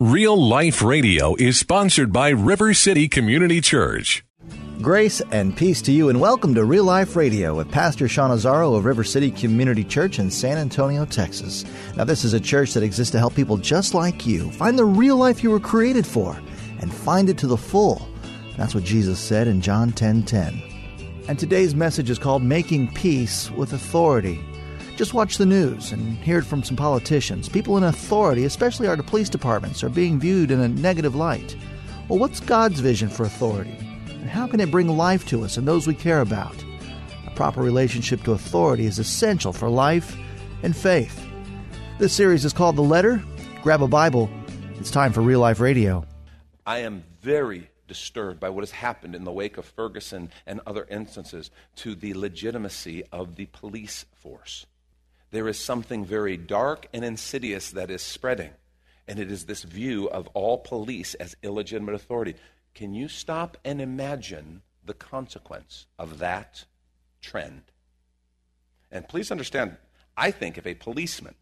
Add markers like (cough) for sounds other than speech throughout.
Real Life Radio is sponsored by River City Community Church. Grace and peace to you, and welcome to Real Life Radio with Pastor Sean Azzaro of River City Community Church in San Antonio, Texas. Now, this is a church that exists to help people just like you find the real life you were created for and find it to the full. That's what Jesus said in John 10 10. And today's message is called Making Peace with Authority. Just watch the news and hear it from some politicians. People in authority, especially our police departments, are being viewed in a negative light. Well, what's God's vision for authority? And how can it bring life to us and those we care about? A proper relationship to authority is essential for life and faith. This series is called The Letter. Grab a Bible. It's time for Real Life Radio. I am very disturbed by what has happened in the wake of Ferguson and other instances to the legitimacy of the police force there is something very dark and insidious that is spreading. And it is this view of all police as illegitimate authority. Can you stop and imagine the consequence of that trend? And please understand, I think if a policeman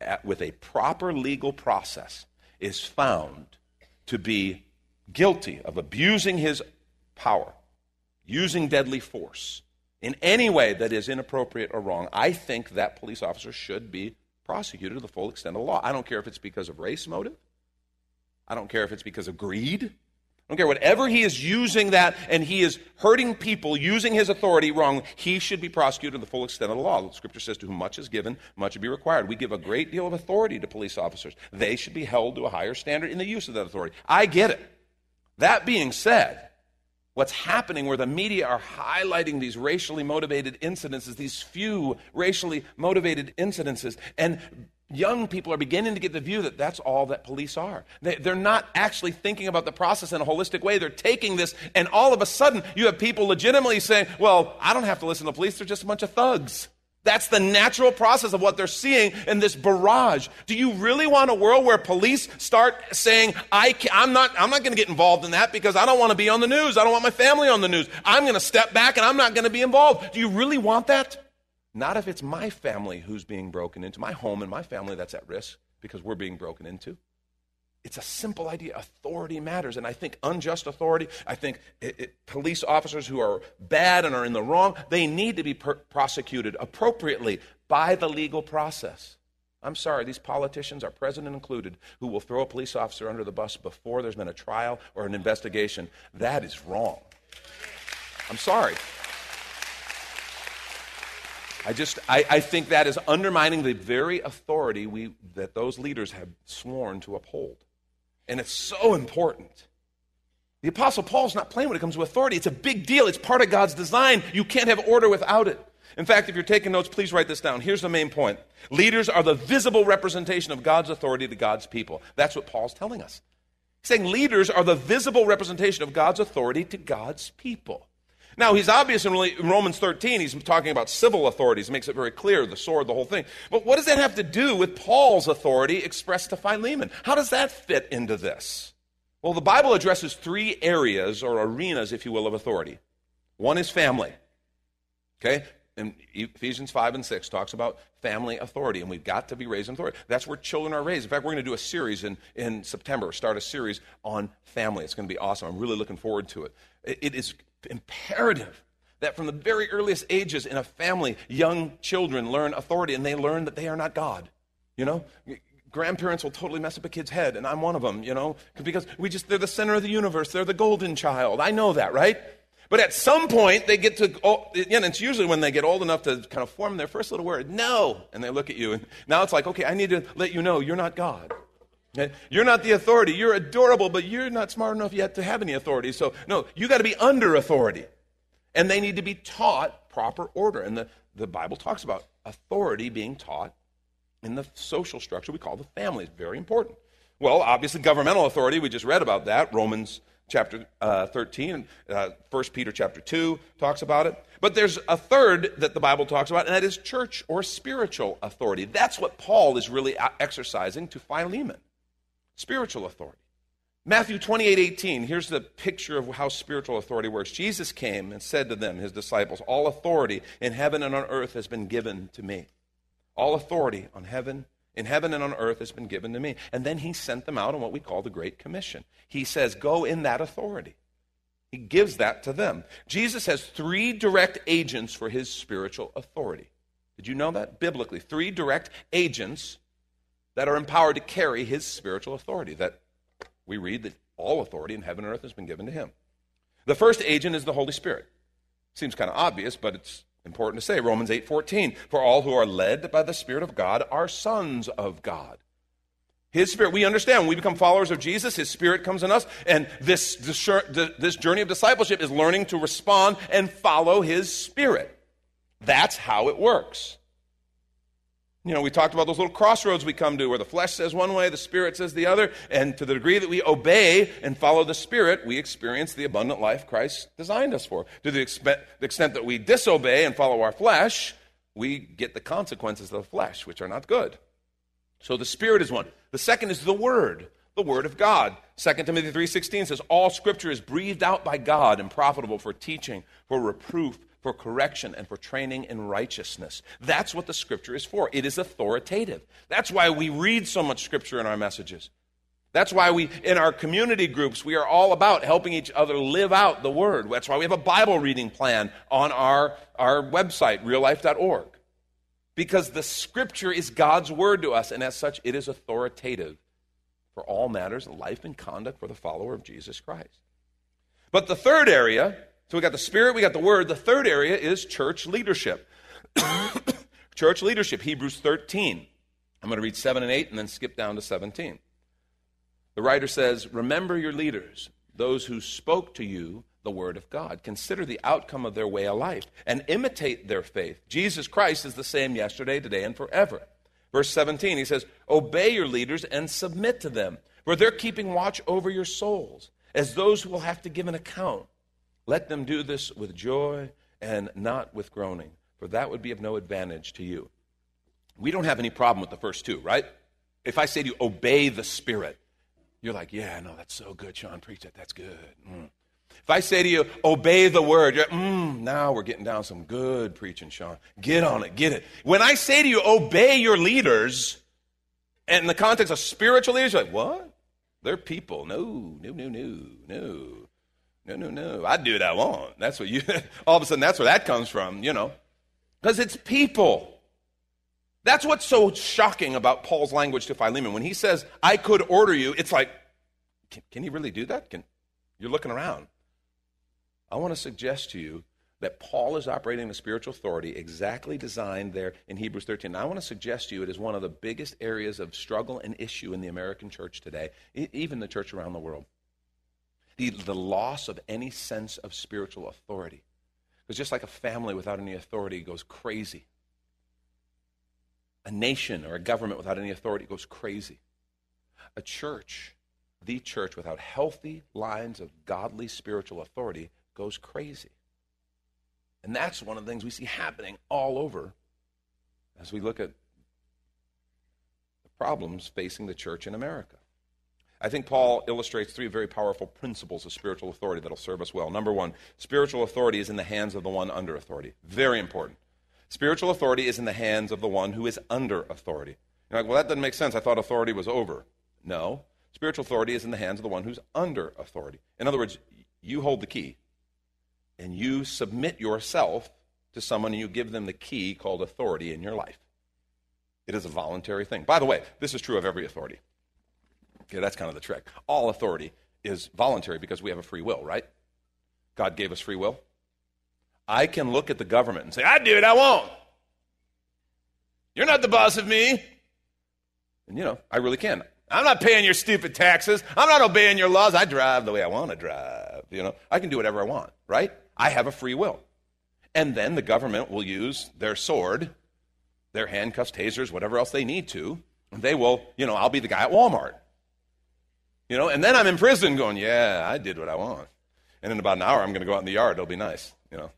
at, with a proper legal process is found to be guilty of abusing his power, using deadly force, in any way that is inappropriate or wrong, I think that police officer should be prosecuted to the full extent of the law. I don't care if it's because of race motive. I don't care if it's because of greed. I don't care. Whatever he is using that and he is hurting people using his authority wrong, he should be prosecuted to the full extent of the law. The scripture says, To whom much is given, much will be required. We give a great deal of authority to police officers. They should be held to a higher standard in the use of that authority. I get it. That being said, what's happening where the media are highlighting these racially motivated incidences, these few racially motivated incidences, and young people are beginning to get the view that that's all that police are. They, are not actually thinking about the process in a holistic way. They're taking this, and all of a sudden, you have people legitimately saying, Well, I don't have to listen to police, they're just a bunch of thugs. That's the natural process of what they're seeing in this barrage. Do you really want a world where police start saying, I am not, I'm not going to get involved in that because I don't want to be on the news. I don't want my family on the news. I'm going to step back and I'm not going to be involved. Do you really want that? Not if it's my family who's being broken into, my home and my family that's at risk because we're being broken into. It's a simple idea. Authority matters. And I think unjust authority, I think it, it, police officers who are bad and are in the wrong, they need to be per- prosecuted appropriately by the legal process. I'm sorry, these politicians, our president included, who will throw a police officer under the bus before there's been a trial or an investigation, that is wrong. I'm sorry. I just I, I think that is undermining the very authority we, that those leaders have sworn to uphold. And it's so important. The Apostle Paul's not playing when it comes to authority. It's a big deal. It's part of God's design. You can't have order without it. In fact, if you're taking notes, please write this down. Here's the main point Leaders are the visible representation of God's authority to God's people. That's what Paul's telling us. He's saying leaders are the visible representation of God's authority to God's people. Now, he's obvious in Romans 13, he's talking about civil authorities, makes it very clear the sword, the whole thing. But what does that have to do with Paul's authority expressed to Philemon? How does that fit into this? Well, the Bible addresses three areas or arenas, if you will, of authority. One is family. Okay? And Ephesians 5 and 6 talks about family authority, and we've got to be raised in authority. That's where children are raised. In fact, we're going to do a series in, in September, start a series on family. It's going to be awesome. I'm really looking forward to it. It, it is imperative that from the very earliest ages in a family, young children learn authority and they learn that they are not God. You know, grandparents will totally mess up a kid's head, and I'm one of them, you know, because we just, they're the center of the universe. They're the golden child. I know that, right? But at some point, they get to, oh, know, it's usually when they get old enough to kind of form their first little word, no. And they look at you, and now it's like, okay, I need to let you know you're not God. You're not the authority. You're adorable, but you're not smart enough yet to have any authority. So, no, you got to be under authority. And they need to be taught proper order. And the, the Bible talks about authority being taught in the social structure we call the family. It's very important. Well, obviously, governmental authority, we just read about that. Romans chapter uh, 13, uh, 1 Peter chapter 2 talks about it. But there's a third that the Bible talks about, and that is church or spiritual authority. That's what Paul is really exercising to Philemon spiritual authority. Matthew 28 18, here's the picture of how spiritual authority works. Jesus came and said to them, his disciples, All authority in heaven and on earth has been given to me. All authority on heaven in heaven and on earth has been given to me. And then he sent them out on what we call the Great Commission. He says, Go in that authority. He gives that to them. Jesus has three direct agents for his spiritual authority. Did you know that? Biblically, three direct agents that are empowered to carry his spiritual authority. That we read that all authority in heaven and earth has been given to him. The first agent is the Holy Spirit. Seems kind of obvious, but it's important to say. Romans 8:14, for all who are led by the Spirit of God are sons of God. His Spirit, we understand when we become followers of Jesus, His Spirit comes in us, and this, this journey of discipleship is learning to respond and follow His Spirit. That's how it works. You know, we talked about those little crossroads we come to where the flesh says one way, the spirit says the other, and to the degree that we obey and follow the spirit, we experience the abundant life Christ designed us for. To the extent, the extent that we disobey and follow our flesh, we get the consequences of the flesh, which are not good. So the spirit is one. The second is the word, the word of God. 2 Timothy 3:16 says all scripture is breathed out by God and profitable for teaching, for reproof, for correction and for training in righteousness. That's what the scripture is for. It is authoritative. That's why we read so much scripture in our messages. That's why we, in our community groups, we are all about helping each other live out the word. That's why we have a Bible reading plan on our, our website, reallife.org. Because the scripture is God's word to us, and as such, it is authoritative for all matters of life and conduct for the follower of Jesus Christ. But the third area so we got the Spirit, we got the Word. The third area is church leadership. (coughs) church leadership, Hebrews 13. I'm going to read 7 and 8 and then skip down to 17. The writer says, Remember your leaders, those who spoke to you the word of God. Consider the outcome of their way of life and imitate their faith. Jesus Christ is the same yesterday, today, and forever. Verse 17, he says, Obey your leaders and submit to them, for they're keeping watch over your souls, as those who will have to give an account. Let them do this with joy and not with groaning, for that would be of no advantage to you. We don't have any problem with the first two, right? If I say to you, obey the Spirit, you're like, yeah, no, that's so good, Sean. Preach it. That's good. Mm. If I say to you, obey the word, you're, mm, now we're getting down some good preaching, Sean. Get on it, get it. When I say to you, obey your leaders, and in the context of spiritual leaders, you're like, what? They're people. No, no, no, no, no. No, no, no. I do what I want. That's what you, (laughs) all of a sudden, that's where that comes from, you know. Because it's people. That's what's so shocking about Paul's language to Philemon. When he says, I could order you, it's like, can, can he really do that? Can, you're looking around. I want to suggest to you that Paul is operating the spiritual authority exactly designed there in Hebrews 13. And I want to suggest to you it is one of the biggest areas of struggle and issue in the American church today, even the church around the world the, the loss of any sense of spiritual authority. Because just like a family without any authority goes crazy, a nation or a government without any authority goes crazy. A church, the church without healthy lines of godly spiritual authority, goes crazy. And that's one of the things we see happening all over as we look at the problems facing the church in America. I think Paul illustrates three very powerful principles of spiritual authority that'll serve us well. Number one, spiritual authority is in the hands of the one under authority. Very important. Spiritual authority is in the hands of the one who is under authority. You're like, well, that doesn't make sense. I thought authority was over. No. Spiritual authority is in the hands of the one who's under authority. In other words, you hold the key and you submit yourself to someone and you give them the key called authority in your life. It is a voluntary thing. By the way, this is true of every authority. Okay, that's kind of the trick. All authority is voluntary because we have a free will, right? God gave us free will. I can look at the government and say, I do it, I won't. You're not the boss of me. And you know, I really can. I'm not paying your stupid taxes. I'm not obeying your laws. I drive the way I want to drive. You know, I can do whatever I want, right? I have a free will. And then the government will use their sword, their handcuffs, tasers, whatever else they need to. They will, you know, I'll be the guy at Walmart. You know, and then I'm in prison going, yeah, I did what I want. And in about an hour, I'm going to go out in the yard. It'll be nice, you know.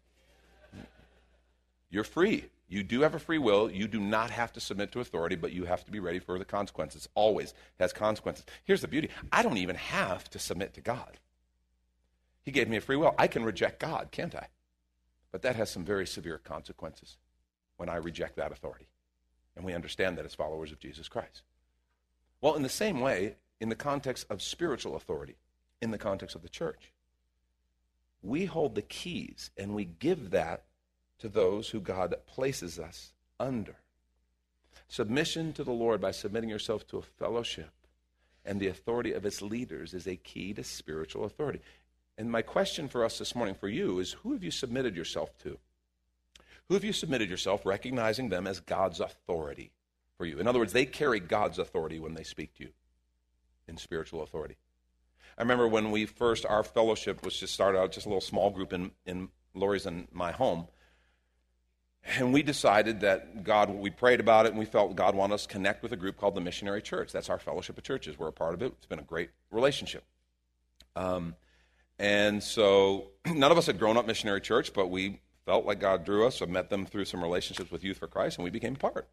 You're free. You do have a free will. You do not have to submit to authority, but you have to be ready for the consequences. Always has consequences. Here's the beauty I don't even have to submit to God. He gave me a free will. I can reject God, can't I? But that has some very severe consequences when I reject that authority. and we understand that as followers of Jesus Christ. Well, in the same way, in the context of spiritual authority, in the context of the church, we hold the keys and we give that to those who God places us under. Submission to the Lord by submitting yourself to a fellowship and the authority of its leaders is a key to spiritual authority. And my question for us this morning for you is who have you submitted yourself to? Who have you submitted yourself, recognizing them as God's authority for you? In other words, they carry God's authority when they speak to you in spiritual authority. I remember when we first, our fellowship was just started out, just a little small group in, in Lori's and my home. And we decided that God, we prayed about it, and we felt God wanted us to connect with a group called the Missionary Church. That's our fellowship of churches. We're a part of it. It's been a great relationship. Um, and so (clears throat) none of us had grown up missionary church, but we felt like God drew us. I met them through some relationships with Youth for Christ, and we became part.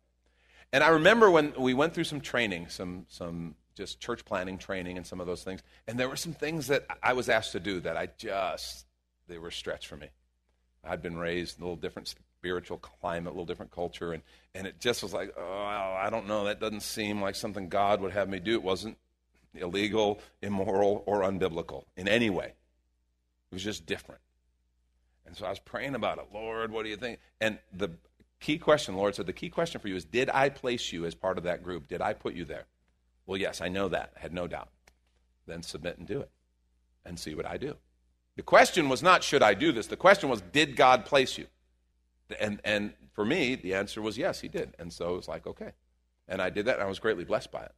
And I remember when we went through some training, some, some just church planning training and some of those things, and there were some things that I was asked to do that I just, they were stretched for me. I'd been raised in a little different spiritual climate, a little different culture, and, and it just was like, oh, I don't know, that doesn't seem like something God would have me do. It wasn't illegal, immoral, or unbiblical in any way. It was just different. And so I was praying about it. Lord, what do you think? And the key question, Lord said, the key question for you is Did I place you as part of that group? Did I put you there? Well, yes, I know that. I had no doubt. Then submit and do it and see what I do. The question was not, should I do this? The question was, did God place you? And, and for me, the answer was yes, he did. And so it was like, okay. And I did that, and I was greatly blessed by it.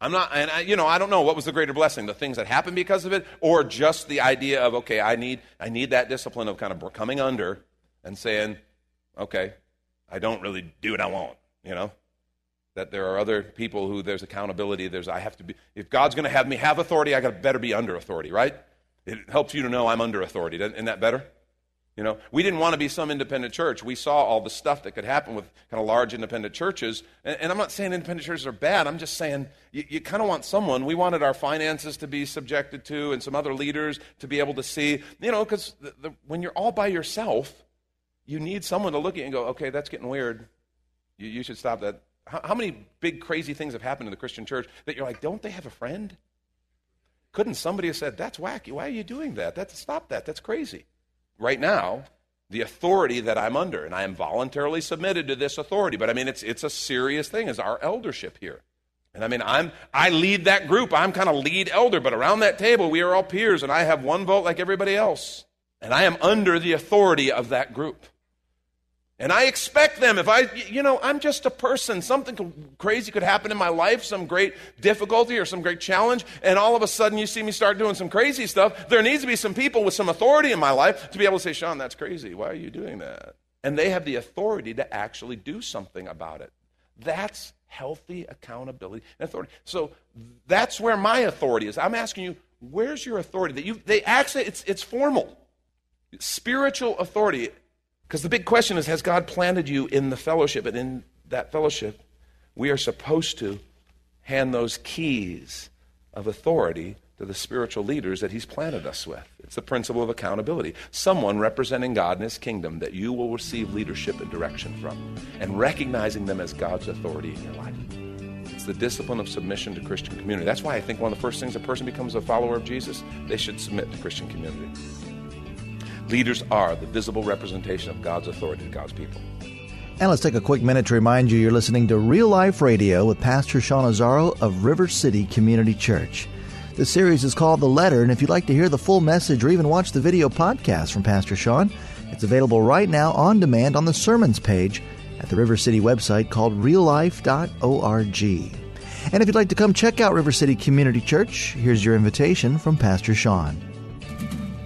I'm not, and I, you know, I don't know what was the greater blessing, the things that happened because of it, or just the idea of, okay, I need, I need that discipline of kind of coming under and saying, okay, I don't really do what I want, you know? That there are other people who there's accountability, there's, I have to be, if God's going to have me have authority, I got better be under authority, right? It helps you to know I'm under authority. Isn't that better? You know, we didn't want to be some independent church. We saw all the stuff that could happen with kind of large independent churches. And, and I'm not saying independent churches are bad. I'm just saying you, you kind of want someone. We wanted our finances to be subjected to and some other leaders to be able to see, you know, because when you're all by yourself, you need someone to look at you and go, okay, that's getting weird. You, you should stop that. How, how many big, crazy things have happened in the Christian church that you're like, don't they have a friend? Couldn't somebody have said, that's wacky. Why are you doing that? That's, stop that. That's crazy right now the authority that I'm under, and I am voluntarily submitted to this authority. But I mean, it's, it's a serious thing is our eldership here. And I mean, I'm, I lead that group. I'm kind of lead elder, but around that table, we are all peers, and I have one vote like everybody else. And I am under the authority of that group. And I expect them, if I, you know, I'm just a person. Something crazy could happen in my life, some great difficulty or some great challenge, and all of a sudden you see me start doing some crazy stuff. There needs to be some people with some authority in my life to be able to say, Sean, that's crazy. Why are you doing that? And they have the authority to actually do something about it. That's healthy accountability and authority. So that's where my authority is. I'm asking you, where's your authority? That you, they actually, it's, it's formal. Spiritual authority because the big question is Has God planted you in the fellowship? And in that fellowship, we are supposed to hand those keys of authority to the spiritual leaders that He's planted us with. It's the principle of accountability. Someone representing God in His kingdom that you will receive leadership and direction from, and recognizing them as God's authority in your life. It's the discipline of submission to Christian community. That's why I think one of the first things a person becomes a follower of Jesus, they should submit to Christian community. Leaders are the visible representation of God's authority to God's people. And let's take a quick minute to remind you you're listening to Real Life Radio with Pastor Sean Azzaro of River City Community Church. The series is called The Letter, and if you'd like to hear the full message or even watch the video podcast from Pastor Sean, it's available right now on demand on the sermons page at the River City website called reallife.org. And if you'd like to come check out River City Community Church, here's your invitation from Pastor Sean.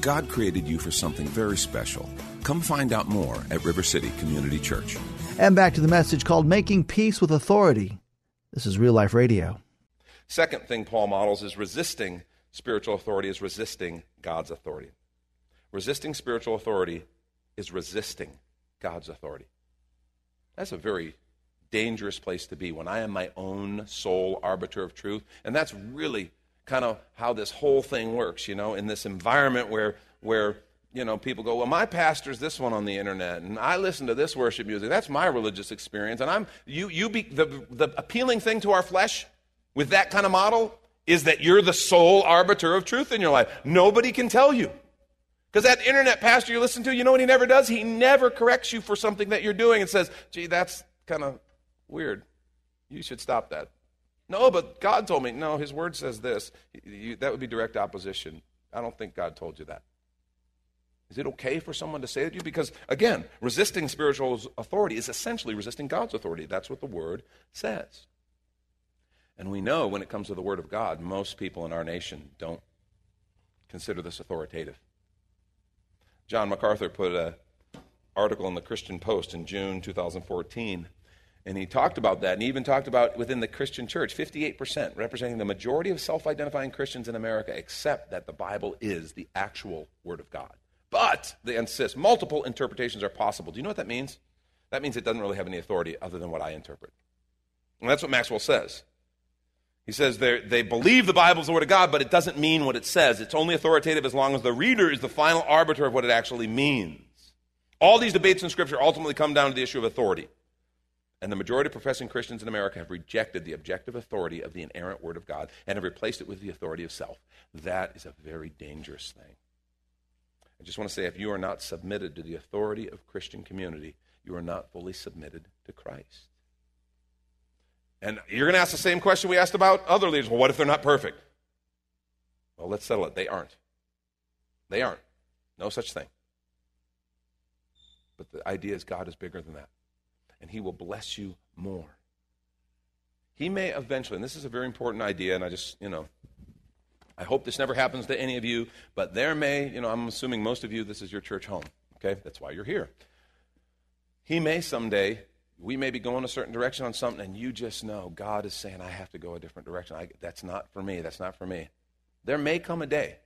God created you for something very special. Come find out more at River City Community Church. And back to the message called Making Peace with Authority. This is Real Life Radio. Second thing Paul models is resisting spiritual authority is resisting God's authority. Resisting spiritual authority is resisting God's authority. That's a very dangerous place to be when I am my own sole arbiter of truth. And that's really kind of how this whole thing works, you know, in this environment where where you know people go, well, my pastor's this one on the internet, and I listen to this worship music. That's my religious experience, and I'm you you be the the appealing thing to our flesh with that kind of model is that you're the sole arbiter of truth in your life. Nobody can tell you. Because that internet pastor you listen to, you know what he never does? He never corrects you for something that you're doing and says, gee, that's kind of weird. You should stop that. No, but God told me. No, his word says this. You, that would be direct opposition. I don't think God told you that. Is it okay for someone to say that to you? Because, again, resisting spiritual authority is essentially resisting God's authority. That's what the word says. And we know when it comes to the Word of God, most people in our nation don't consider this authoritative. John MacArthur put an article in the Christian Post in June 2014, and he talked about that, and he even talked about within the Christian church, 58% representing the majority of self identifying Christians in America accept that the Bible is the actual Word of God. But they insist multiple interpretations are possible. Do you know what that means? That means it doesn't really have any authority other than what I interpret. And that's what Maxwell says. He says they believe the Bible is the Word of God, but it doesn't mean what it says. It's only authoritative as long as the reader is the final arbiter of what it actually means. All these debates in Scripture ultimately come down to the issue of authority. And the majority of professing Christians in America have rejected the objective authority of the inerrant Word of God and have replaced it with the authority of self. That is a very dangerous thing. I just want to say if you are not submitted to the authority of Christian community, you are not fully submitted to Christ. And you're going to ask the same question we asked about other leaders. Well, what if they're not perfect? Well, let's settle it. They aren't. They aren't. No such thing. But the idea is God is bigger than that. And He will bless you more. He may eventually, and this is a very important idea, and I just, you know, I hope this never happens to any of you, but there may, you know, I'm assuming most of you, this is your church home. Okay? That's why you're here. He may someday we may be going a certain direction on something, and you just know God is saying, I have to go a different direction. I, that's not for me. That's not for me. There may come a day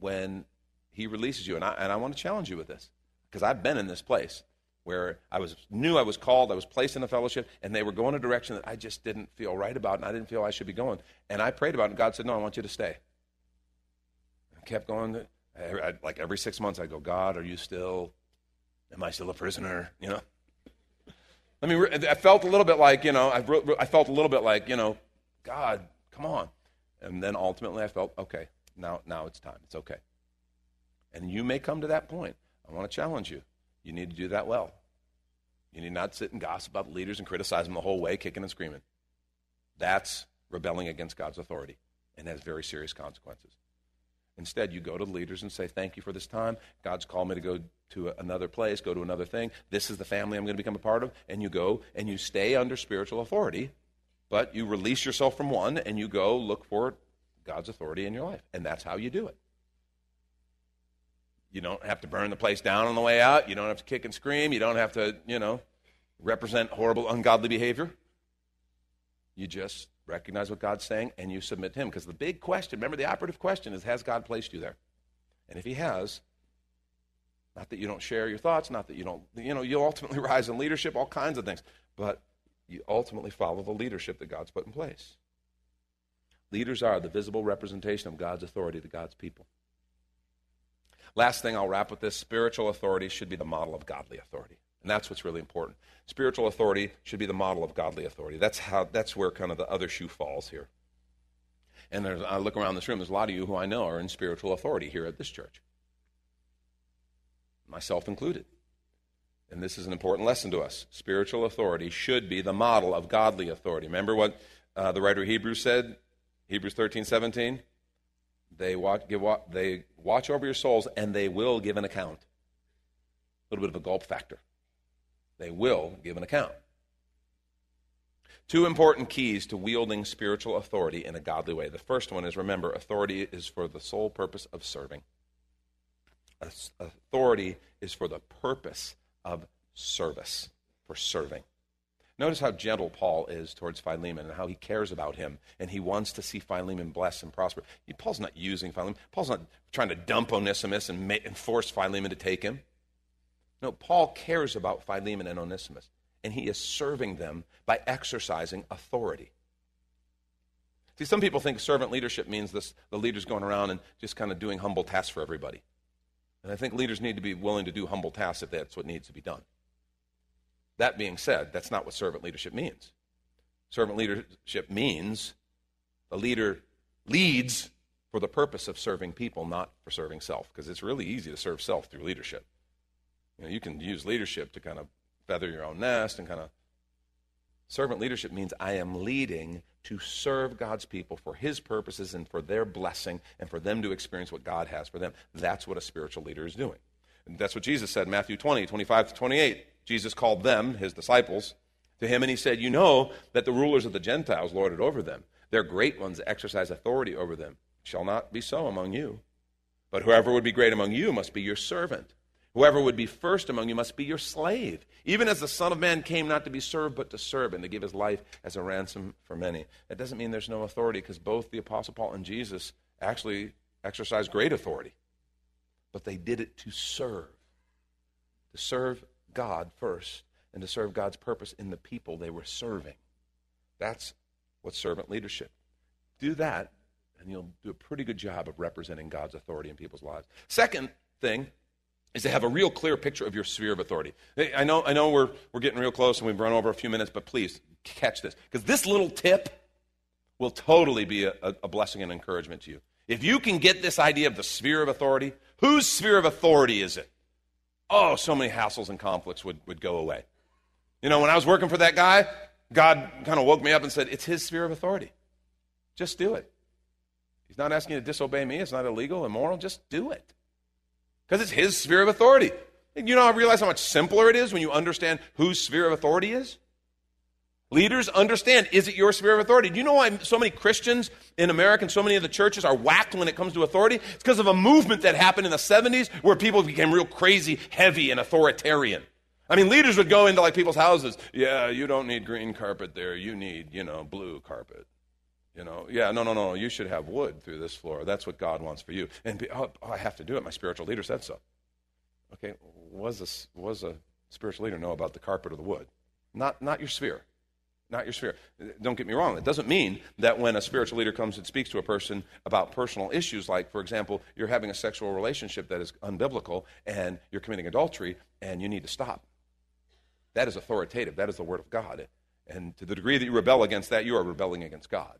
when He releases you, and I, and I want to challenge you with this because I've been in this place where I was knew I was called, I was placed in a fellowship, and they were going a direction that I just didn't feel right about, and I didn't feel I should be going. And I prayed about it, and God said, No, I want you to stay. I kept going. I, like every six months, I go, God, are you still? Am I still a prisoner? You know. I mean, I felt a little bit like, you know, I, I felt a little bit like, you know, God, come on. And then ultimately I felt, okay, now, now it's time. It's okay. And you may come to that point. I want to challenge you. You need to do that well. You need not sit and gossip about leaders and criticize them the whole way, kicking and screaming. That's rebelling against God's authority and has very serious consequences. Instead, you go to the leaders and say, Thank you for this time. God's called me to go to another place, go to another thing. This is the family I'm going to become a part of. And you go and you stay under spiritual authority, but you release yourself from one and you go look for God's authority in your life. And that's how you do it. You don't have to burn the place down on the way out. You don't have to kick and scream. You don't have to, you know, represent horrible, ungodly behavior. You just recognize what God's saying and you submit to Him. Because the big question, remember the operative question is Has God placed you there? And if He has, not that you don't share your thoughts, not that you don't, you know, you'll ultimately (laughs) rise in leadership, all kinds of things. But you ultimately follow the leadership that God's put in place. Leaders are the visible representation of God's authority to God's people. Last thing I'll wrap with this spiritual authority should be the model of godly authority. And that's what's really important. Spiritual authority should be the model of godly authority. That's how that's where kind of the other shoe falls here. And I look around this room, there's a lot of you who I know are in spiritual authority here at this church. Myself included. And this is an important lesson to us. Spiritual authority should be the model of godly authority. Remember what uh, the writer of Hebrews said? Hebrews 13, 17? They watch, give, they watch over your souls and they will give an account. A little bit of a gulp factor. They will give an account. Two important keys to wielding spiritual authority in a godly way. The first one is remember, authority is for the sole purpose of serving. Authority is for the purpose of service, for serving. Notice how gentle Paul is towards Philemon and how he cares about him and he wants to see Philemon blessed and prosper. Paul's not using Philemon. Paul's not trying to dump Onesimus and, and force Philemon to take him. No, Paul cares about Philemon and Onesimus and he is serving them by exercising authority. See, some people think servant leadership means this, the leader's going around and just kind of doing humble tasks for everybody. And I think leaders need to be willing to do humble tasks if that's what needs to be done. That being said, that's not what servant leadership means. Servant leadership means the leader leads for the purpose of serving people, not for serving self, because it's really easy to serve self through leadership. You know, you can use leadership to kind of feather your own nest and kind of. Servant leadership means I am leading to serve God's people for His purposes and for their blessing and for them to experience what God has for them. That's what a spiritual leader is doing. And that's what Jesus said in Matthew 20, 25 to 28. Jesus called them, his disciples, to him, and he said, You know that the rulers of the Gentiles lord it over them. Their great ones exercise authority over them. It shall not be so among you. But whoever would be great among you must be your servant. Whoever would be first among you must be your slave, even as the Son of Man came not to be served, but to serve, and to give his life as a ransom for many. That doesn't mean there's no authority, because both the Apostle Paul and Jesus actually exercised great authority. But they did it to serve, to serve God first and to serve God's purpose in the people they were serving. That's what servant leadership. Do that, and you'll do a pretty good job of representing God's authority in people's lives. Second thing is to have a real clear picture of your sphere of authority. I know, I know we're, we're getting real close and we've run over a few minutes, but please catch this. Because this little tip will totally be a, a blessing and encouragement to you. If you can get this idea of the sphere of authority, whose sphere of authority is it? Oh, so many hassles and conflicts would, would go away. You know, when I was working for that guy, God kind of woke me up and said, It's his sphere of authority. Just do it. He's not asking you to disobey me. It's not illegal, immoral. Just do it. Because it's his sphere of authority. And you know, I realize how much simpler it is when you understand whose sphere of authority is? Leaders understand is it your sphere of authority? Do you know why so many Christians in America and so many of the churches are whacked when it comes to authority? It's because of a movement that happened in the 70s where people became real crazy, heavy, and authoritarian. I mean, leaders would go into like people's houses. Yeah, you don't need green carpet there. You need, you know, blue carpet. You know, yeah, no, no, no. You should have wood through this floor. That's what God wants for you. And be, oh, oh, I have to do it. My spiritual leader said so. Okay, was a, was a spiritual leader know about the carpet or the wood? Not, not your sphere not your sphere. Don't get me wrong. It doesn't mean that when a spiritual leader comes and speaks to a person about personal issues, like, for example, you're having a sexual relationship that is unbiblical and you're committing adultery and you need to stop. That is authoritative. That is the Word of God. And to the degree that you rebel against that, you are rebelling against God.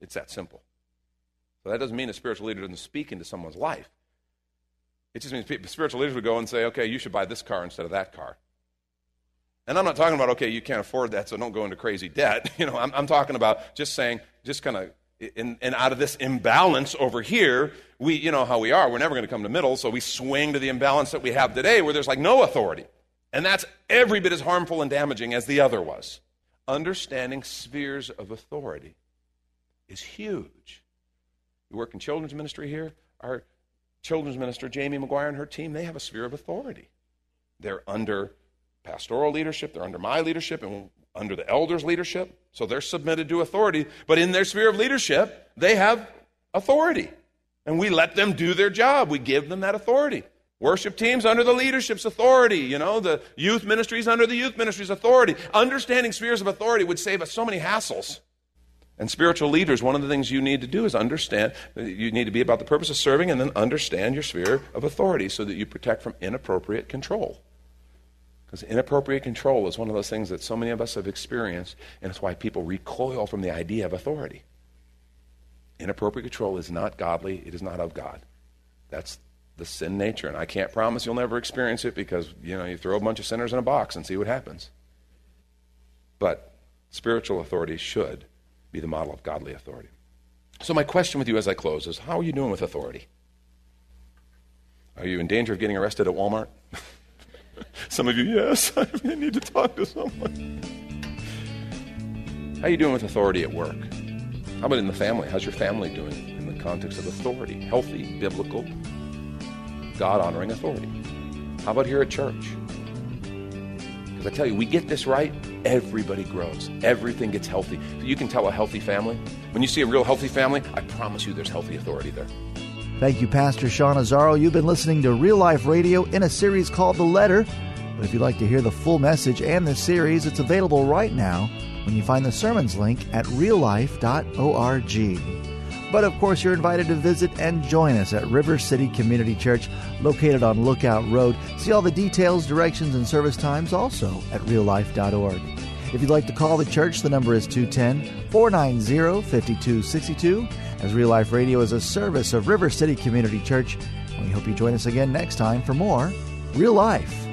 It's that simple. So that doesn't mean a spiritual leader doesn't speak into someone's life. It just means spiritual leaders would go and say, okay, you should buy this car instead of that car. And I'm not talking about, okay, you can't afford that, so don't go into crazy debt. (laughs) You know, I'm, I'm talking about just saying, just kind of, and out of this imbalance over here, we, you know how we are, we're never going to come to middle, so we swing to the imbalance that we have today where there's like no authority. And that's every bit as harmful and damaging as the other was. Understanding spheres of authority is huge. You work in children's ministry here. Our children's minister, Jamie McGuire, and her team, they have a sphere of authority. They're under pastoral leadership, they're under my leadership and under the elders' leadership. So they're submitted to authority. But in their sphere of leadership, they have authority. And we let them do their job. We give them that authority. Worship teams under the leadership's authority, you know, the youth ministries under the youth ministry's authority. Understanding spheres of authority would save us so many hassles. And spiritual leaders, one of the things you need to do is understand, you need to be about the purpose of serving and then understand your sphere of authority so that you protect from inappropriate control. Because inappropriate control is one of those things that so many of us have experienced, and it's why people recoil from the idea of authority. Inappropriate control is not godly, it is not of God. That's the sin nature. And I can't promise you'll never experience it because, you know, you throw a bunch of sinners in a box and see what happens. But spiritual authority should be the model of godly authority. So, my question with you as I close is how are you doing with authority? Are you in danger of getting arrested at Walmart? (laughs) Some of you, yes, (laughs) I need to talk to someone. How are you doing with authority at work? How about in the family? How's your family doing in the context of authority? Healthy, biblical, God honoring authority. How about here at church? Because I tell you, we get this right, everybody grows. Everything gets healthy. You can tell a healthy family. When you see a real healthy family, I promise you there's healthy authority there. Thank you, Pastor Sean Azzaro. You've been listening to Real Life Radio in a series called The Letter. But if you'd like to hear the full message and the series, it's available right now when you find the sermons link at reallife.org. But of course, you're invited to visit and join us at River City Community Church, located on Lookout Road. See all the details, directions, and service times also at reallife.org. If you'd like to call the church, the number is 210 490 5262, as Real Life Radio is a service of River City Community Church. We hope you join us again next time for more Real Life.